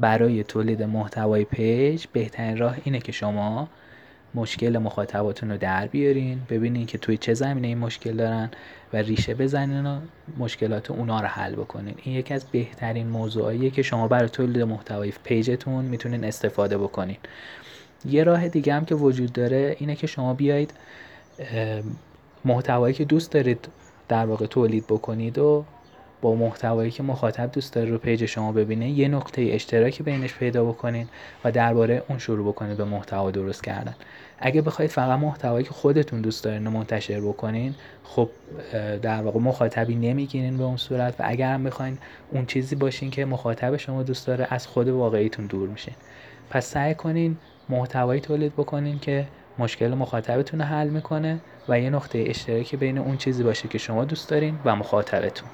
برای تولید محتوای پیج بهترین راه اینه که شما مشکل مخاطباتون رو در بیارین ببینین که توی چه زمینه این مشکل دارن و ریشه بزنین و مشکلات اونا رو حل بکنین. این یکی از بهترین موضوعاییه که شما برای تولید محتوای پیجتون می‌تونین استفاده بکنین. یه راه دیگه هم که وجود داره اینه که شما بیایید محتوایی که دوست دارید در واقع تولید بکنید و با محتوایی که مخاطب دوست داره رو پیج شما ببینه یه نقطه اشتراکی بینش پیدا بکنین و درباره اون شروع بکنید به محتوا درست کردن. اگه بخواید فقط محتوایی که خودتون دوست دارین رو منتشر بکنین خب در واقع مخاطبی نمی‌گیرین به اون صورت و اگر هم بخواین اون چیزی باشین که مخاطب شما دوست داره از خود واقعیتون دور میشین. پس سعی کنین محتوایی تولید بکنین که مشکل مخاطبتون رو حل می‌کنه و یه نقطه اشتراکی بین اون چیزی باشه که شما دوست دارین و مخاطبتون.